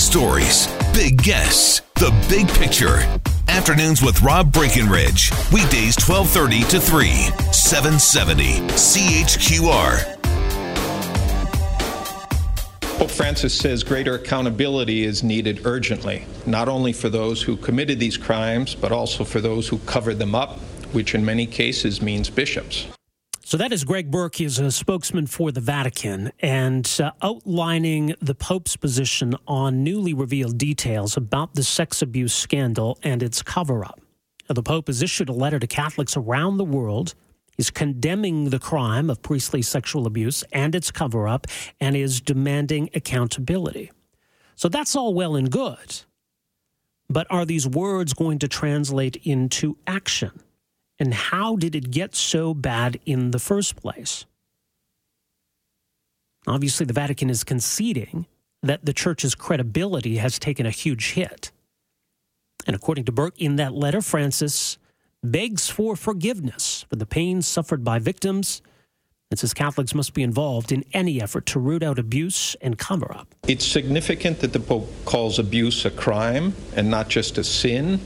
Stories, big guests, the big picture. Afternoons with Rob Breckenridge. Weekdays 1230 to 3, 770 CHQR. Pope Francis says greater accountability is needed urgently, not only for those who committed these crimes, but also for those who covered them up, which in many cases means bishops. So that is Greg Burke. He's a spokesman for the Vatican and uh, outlining the Pope's position on newly revealed details about the sex abuse scandal and its cover up. The Pope has issued a letter to Catholics around the world He's condemning the crime of priestly sexual abuse and its cover up and is demanding accountability. So that's all well and good. But are these words going to translate into action? And how did it get so bad in the first place? Obviously, the Vatican is conceding that the church's credibility has taken a huge hit. And according to Burke, in that letter, Francis begs for forgiveness for the pain suffered by victims and says Catholics must be involved in any effort to root out abuse and cover up. It's significant that the Pope calls abuse a crime and not just a sin,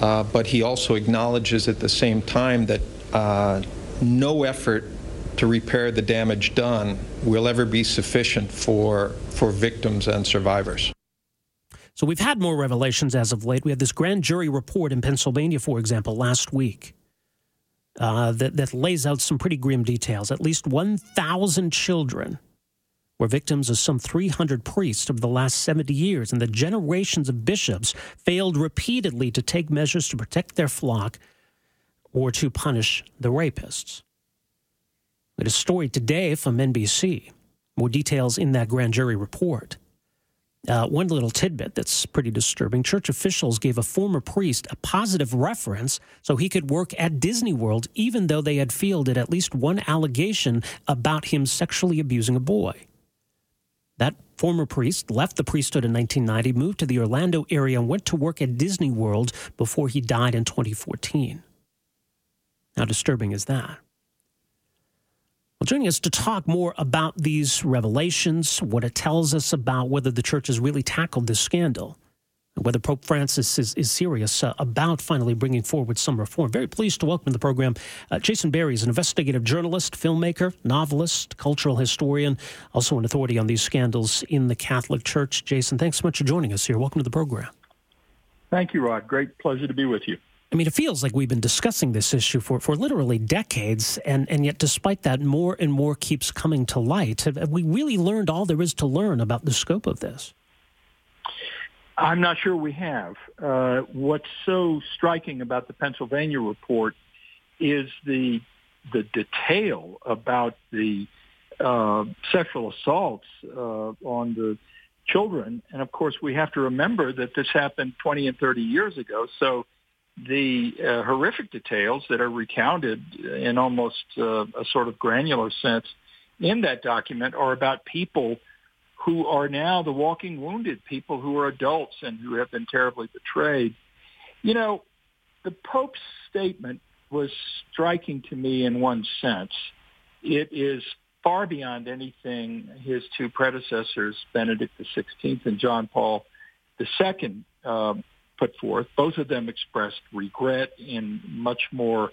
uh, but he also acknowledges at the same time that uh, no effort to repair the damage done will ever be sufficient for, for victims and survivors. So we've had more revelations as of late. We had this grand jury report in Pennsylvania, for example, last week. Uh, that, that lays out some pretty grim details. At least 1,000 children were victims of some 300 priests over the last 70 years, and the generations of bishops failed repeatedly to take measures to protect their flock or to punish the rapists. It is a story today from NBC. More details in that grand jury report. Uh, one little tidbit that's pretty disturbing church officials gave a former priest a positive reference so he could work at Disney World, even though they had fielded at least one allegation about him sexually abusing a boy. That former priest left the priesthood in 1990, moved to the Orlando area, and went to work at Disney World before he died in 2014. How disturbing is that? Well, joining us to talk more about these revelations, what it tells us about whether the church has really tackled this scandal, and whether Pope Francis is, is serious uh, about finally bringing forward some reform. Very pleased to welcome to the program uh, Jason Berry is an investigative journalist, filmmaker, novelist, cultural historian, also an authority on these scandals in the Catholic Church. Jason, thanks so much for joining us here. Welcome to the program. Thank you, Rod. Great pleasure to be with you. I mean, it feels like we've been discussing this issue for, for literally decades, and, and yet, despite that, more and more keeps coming to light. Have we really learned all there is to learn about the scope of this? I'm not sure we have. Uh, what's so striking about the Pennsylvania report is the the detail about the uh, sexual assaults uh, on the children, and of course, we have to remember that this happened 20 and 30 years ago. So the uh, horrific details that are recounted in almost uh, a sort of granular sense in that document are about people who are now the walking wounded, people who are adults and who have been terribly betrayed. You know, the Pope's statement was striking to me in one sense. It is far beyond anything his two predecessors, Benedict XVI and John Paul II, uh, put forth. Both of them expressed regret in much more,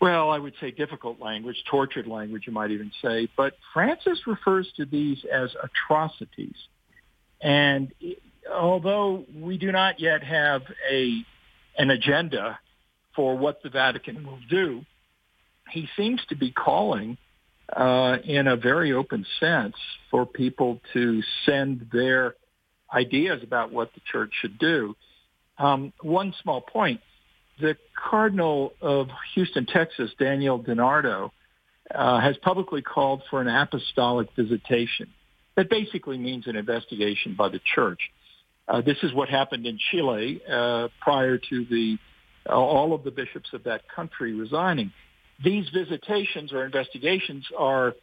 well, I would say difficult language, tortured language, you might even say. But Francis refers to these as atrocities. And although we do not yet have a an agenda for what the Vatican will do, he seems to be calling uh, in a very open sense for people to send their ideas about what the church should do. Um, one small point. The Cardinal of Houston, Texas, Daniel DiNardo, uh, has publicly called for an apostolic visitation. That basically means an investigation by the church. Uh, this is what happened in Chile uh, prior to the uh, all of the bishops of that country resigning. These visitations or investigations are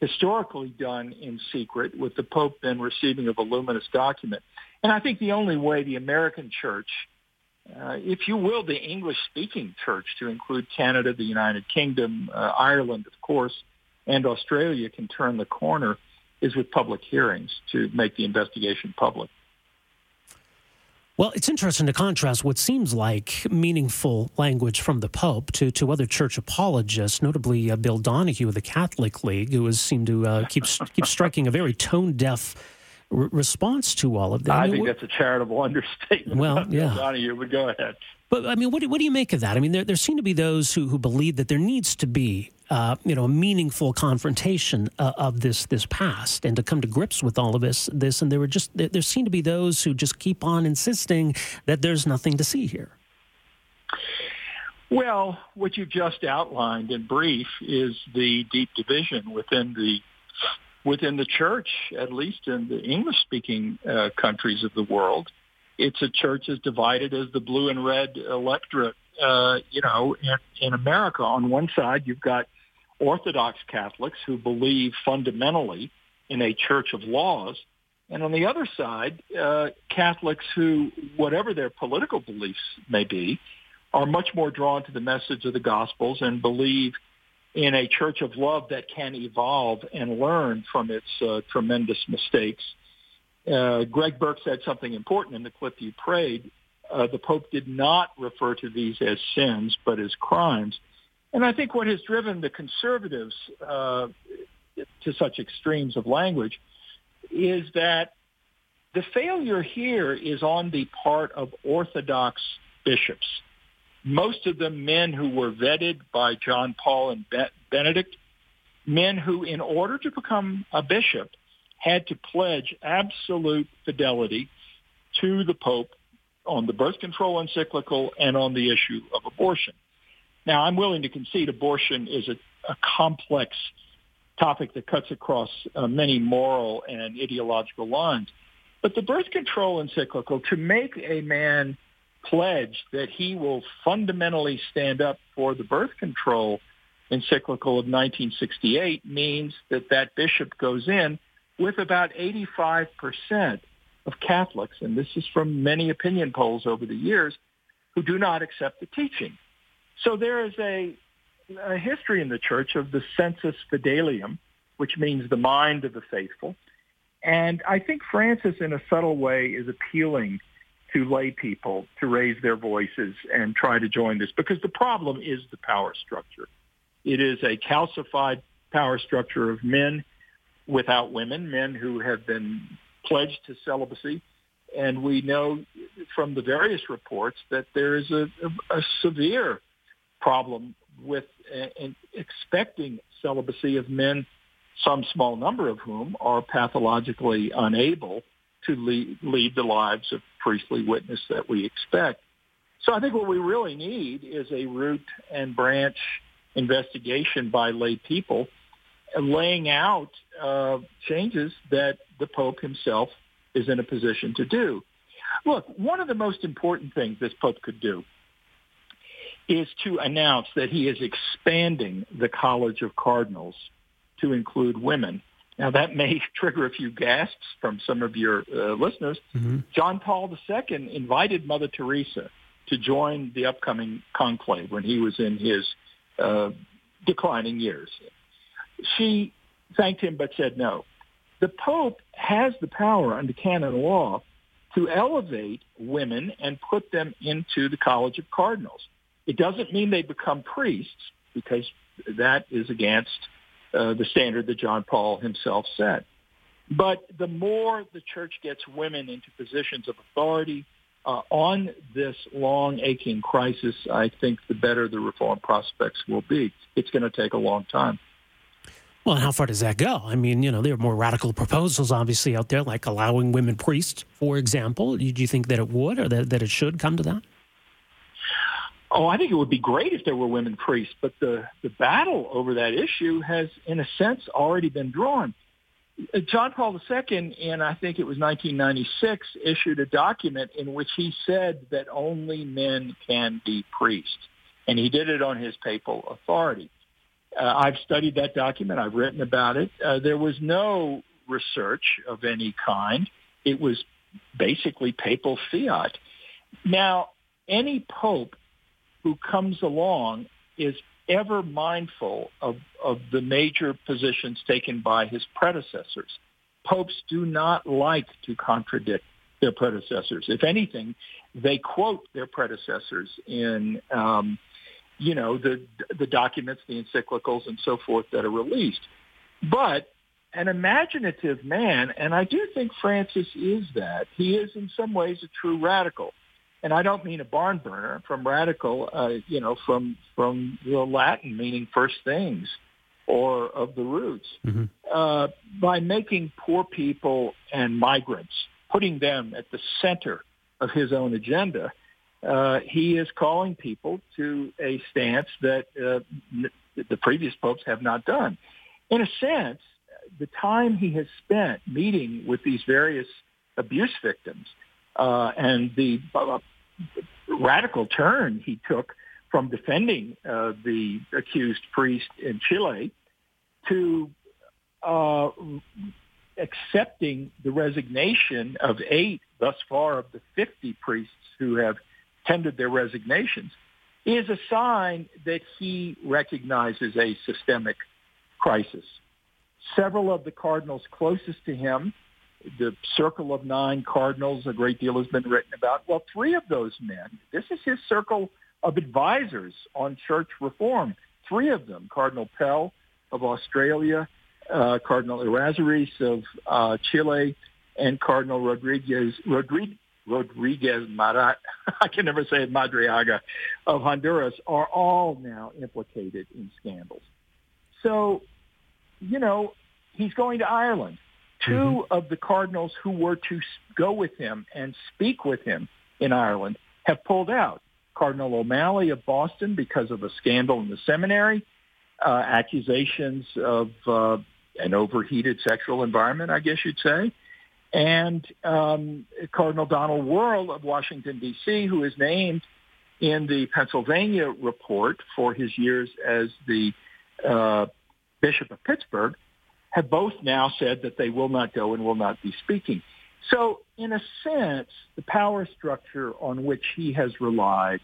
historically done in secret, with the Pope then receiving a voluminous document. And I think the only way the American church, uh, if you will, the English-speaking church, to include Canada, the United Kingdom, uh, Ireland, of course, and Australia, can turn the corner is with public hearings to make the investigation public. Well, it's interesting to contrast what seems like meaningful language from the Pope to, to other church apologists, notably uh, Bill Donohue of the Catholic League, who has seemed to uh, keep keep striking a very tone deaf r- response to all of that. I, I mean, think that's a charitable understatement. Well, yeah, Donohue, but go ahead. But I mean, what do, what do you make of that? I mean, there, there seem to be those who, who believe that there needs to be, uh, you know, a meaningful confrontation uh, of this this past and to come to grips with all of this. This and there were just there, there seem to be those who just keep on insisting that there's nothing to see here. Well, what you just outlined in brief is the deep division within the within the church, at least in the English-speaking uh, countries of the world it's a church as divided as the blue and red electorate. Uh, you know, in, in America, on one side you've got Orthodox Catholics who believe fundamentally in a church of laws, and on the other side, uh, Catholics who, whatever their political beliefs may be, are much more drawn to the message of the Gospels and believe in a church of love that can evolve and learn from its uh, tremendous mistakes uh, Greg Burke said something important in the clip you prayed. Uh, the Pope did not refer to these as sins, but as crimes. And I think what has driven the conservatives uh, to such extremes of language is that the failure here is on the part of Orthodox bishops. Most of them men who were vetted by John Paul and Benedict, men who, in order to become a bishop, had to pledge absolute fidelity to the Pope on the birth control encyclical and on the issue of abortion. Now, I'm willing to concede abortion is a, a complex topic that cuts across uh, many moral and ideological lines. But the birth control encyclical, to make a man pledge that he will fundamentally stand up for the birth control encyclical of 1968 means that that bishop goes in with about 85% of Catholics, and this is from many opinion polls over the years, who do not accept the teaching. So there is a, a history in the church of the sensus fidelium, which means the mind of the faithful. And I think Francis, in a subtle way, is appealing to lay people to raise their voices and try to join this because the problem is the power structure. It is a calcified power structure of men without women, men who have been pledged to celibacy. And we know from the various reports that there is a, a, a severe problem with uh, expecting celibacy of men, some small number of whom are pathologically unable to lead, lead the lives of priestly witness that we expect. So I think what we really need is a root and branch investigation by lay people laying out uh, changes that the Pope himself is in a position to do. Look, one of the most important things this Pope could do is to announce that he is expanding the College of Cardinals to include women. Now, that may trigger a few gasps from some of your uh, listeners. Mm-hmm. John Paul II invited Mother Teresa to join the upcoming conclave when he was in his uh, declining years she thanked him but said no. The Pope has the power under canon law to elevate women and put them into the College of Cardinals. It doesn't mean they become priests because that is against uh, the standard that John Paul himself set. But the more the church gets women into positions of authority uh, on this long aching crisis, I think the better the reform prospects will be. It's going to take a long time. Well, how far does that go? I mean, you know, there are more radical proposals obviously out there, like allowing women priests, for example. Do you think that it would or that, that it should come to that? Oh, I think it would be great if there were women priests, but the, the battle over that issue has, in a sense, already been drawn. Uh, John Paul II, in I think it was 1996, issued a document in which he said that only men can be priests, and he did it on his papal authority. Uh, I've studied that document. I've written about it. Uh, there was no research of any kind. It was basically papal fiat. Now, any pope who comes along is ever mindful of, of the major positions taken by his predecessors. Popes do not like to contradict their predecessors. If anything, they quote their predecessors in, um, you know, the the documents, the encyclicals, and so forth that are released. But an imaginative man, and I do think Francis is that. He is in some ways a true radical. And I don't mean a barn burner from radical, uh, you know, from from the Latin meaning first things or of the roots. Mm-hmm. Uh, by making poor people and migrants, putting them at the center of his own agenda, uh, he is calling people to a stance that uh, the previous popes have not done. In a sense, the time he has spent meeting with these various abuse victims uh, and the uh, radical turn he took from defending uh, the accused priest in Chile to uh, accepting the resignation of eight thus far of the 50 priests who have tendered their resignations is a sign that he recognizes a systemic crisis. Several of the cardinals closest to him, the circle of nine cardinals, a great deal has been written about. Well, three of those men, this is his circle of advisors on church reform. Three of them, Cardinal Pell of Australia, uh, Cardinal Errázuriz of uh, Chile, and Cardinal Rodriguez, Rodriguez, Rodriguez Marat, I can never say it, Madriaga of Honduras, are all now implicated in scandals. So, you know, he's going to Ireland. 2 mm-hmm. of the cardinals who were to go with him and speak with him in Ireland have pulled out. Cardinal O'Malley of Boston because of a scandal in the seminary, uh, accusations of uh, an overheated sexual environment, I guess you'd say and um, Cardinal Donald Wuerl of Washington, D.C., who is named in the Pennsylvania report for his years as the uh, Bishop of Pittsburgh, have both now said that they will not go and will not be speaking. So, in a sense, the power structure on which he has relied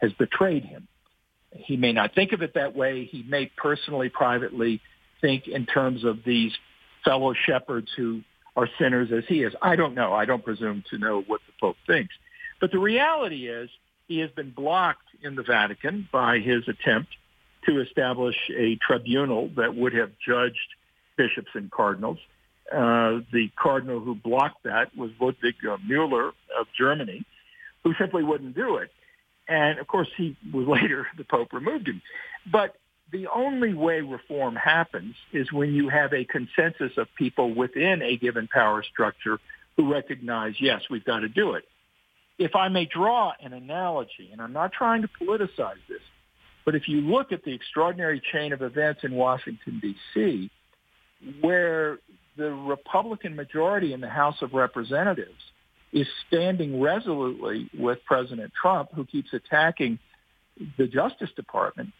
has betrayed him. He may not think of it that way. He may personally, privately think in terms of these fellow shepherds who are sinners as he is. I don't know. I don't presume to know what the Pope thinks. But the reality is he has been blocked in the Vatican by his attempt to establish a tribunal that would have judged bishops and cardinals. Uh, the cardinal who blocked that was Ludwig uh, Mueller of Germany, who simply wouldn't do it. And of course, he was later the Pope removed him. But the only way reform happens is when you have a consensus of people within a given power structure who recognize, yes, we've got to do it. If I may draw an analogy, and I'm not trying to politicize this, but if you look at the extraordinary chain of events in Washington, D.C., where the Republican majority in the House of Representatives is standing resolutely with President Trump, who keeps attacking the Justice Department,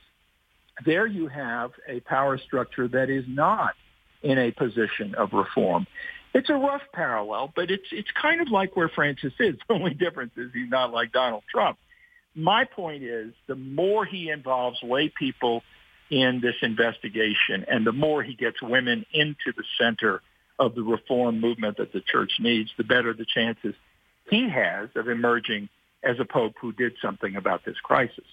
there you have a power structure that is not in a position of reform. It's a rough parallel, but it's it's kind of like where Francis is. The only difference is he's not like Donald Trump. My point is the more he involves lay people in this investigation and the more he gets women into the center of the reform movement that the church needs, the better the chances he has of emerging as a pope who did something about this crisis.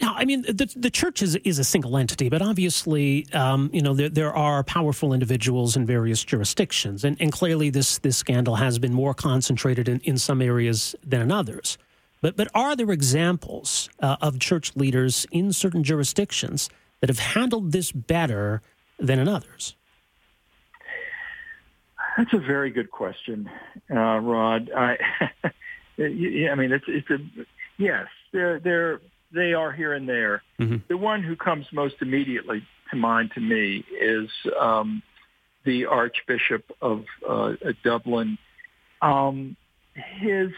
Now, I mean, the, the church is, is a single entity, but obviously, um, you know, there, there are powerful individuals in various jurisdictions. And, and clearly, this, this scandal has been more concentrated in, in some areas than in others. But, but are there examples uh, of church leaders in certain jurisdictions that have handled this better than in others? That's a very good question, uh, Rod. I, I mean, it's, it's a yes. There, there they are here and there. Mm-hmm. The one who comes most immediately to mind to me is um, the Archbishop of uh, Dublin. Um, his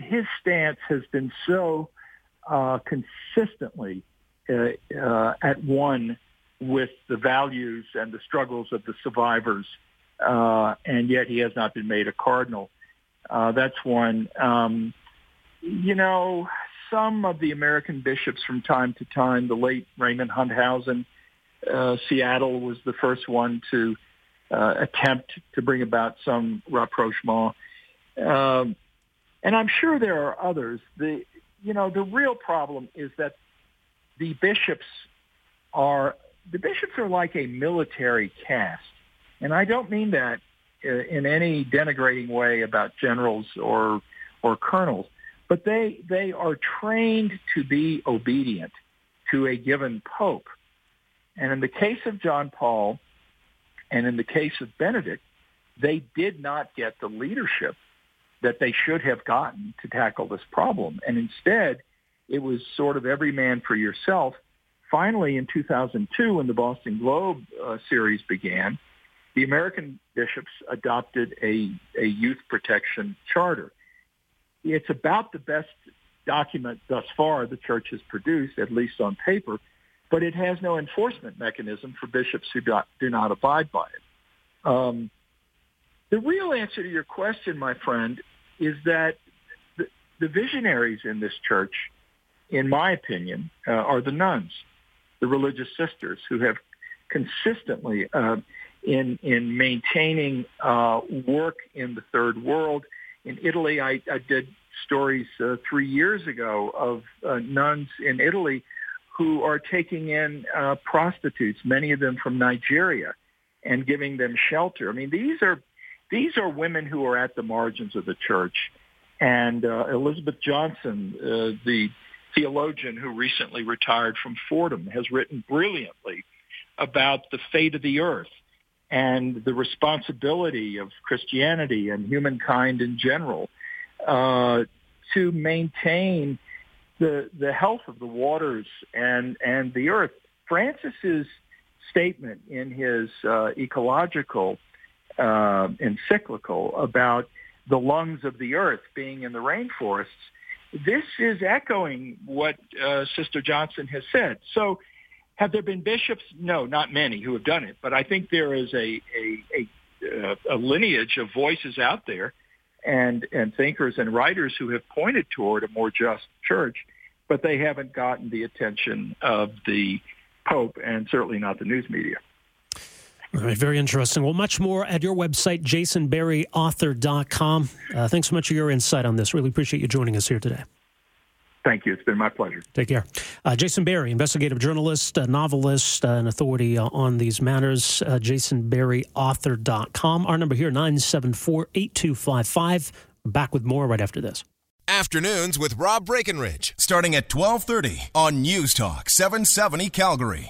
his stance has been so uh, consistently uh, uh, at one with the values and the struggles of the survivors, uh, and yet he has not been made a cardinal. Uh, that's one. Um, you know, some of the American bishops from time to time. The late Raymond Hunthausen, uh, Seattle was the first one to attempt to bring about some rapprochement. Um, and I'm sure there are others. The you know the real problem is that the bishops are the bishops are like a military caste, and I don't mean that uh, in any denigrating way about generals or or colonels, but they they are trained to be obedient to a given pope. And in the case of John Paul and in the case of Benedict, they did not get the leadership that they should have gotten to tackle this problem. And instead, it was sort of every man for yourself. Finally, in 2002, when the Boston Globe uh, series began, the American bishops adopted a, a youth protection charter. It's about the best document thus far the church has produced, at least on paper, but it has no enforcement mechanism for bishops who do not, do not abide by it. Um, the real answer to your question, my friend, is that the, the visionaries in this church, in my opinion, uh, are the nuns, the religious sisters who have consistently uh, in in maintaining uh, work in the third world. In Italy, I, I did stories uh, three years ago of uh, nuns in Italy who are taking in uh, prostitutes, many of them from Nigeria, and giving them shelter. I mean, these are these are women who are at the margins of the church. And uh, Elizabeth Johnson, uh, the theologian who recently retired from Fordham, has written brilliantly about the fate of the earth and the responsibility of Christianity and humankind in general uh, to maintain the the health of the waters and and the earth. Francis's statement in his uh, ecological uh, encyclical about the lungs of the earth being in the rainforests, this is echoing what uh, Sister Johnson has said. So have there been bishops? No, not many who have done it, but I think there is a, a, a, a lineage of voices out there and, and thinkers and writers who have pointed toward a more just church, but they haven't gotten the attention of the Pope and certainly not the news media. All right, very interesting. Well, much more at your website, jasonberryauthor.com. Uh, thanks so much for your insight on this. Really appreciate you joining us here today. Thank you. It's been my pleasure. Take care. Uh, Jason Berry, investigative journalist, novelist, uh, an authority uh, on these matters. Uh, JasonBerryAuthor.com. Our number here, 974 8255. Back with more right after this. Afternoons with Rob Breckenridge, starting at 1230 on News Talk 770 Calgary.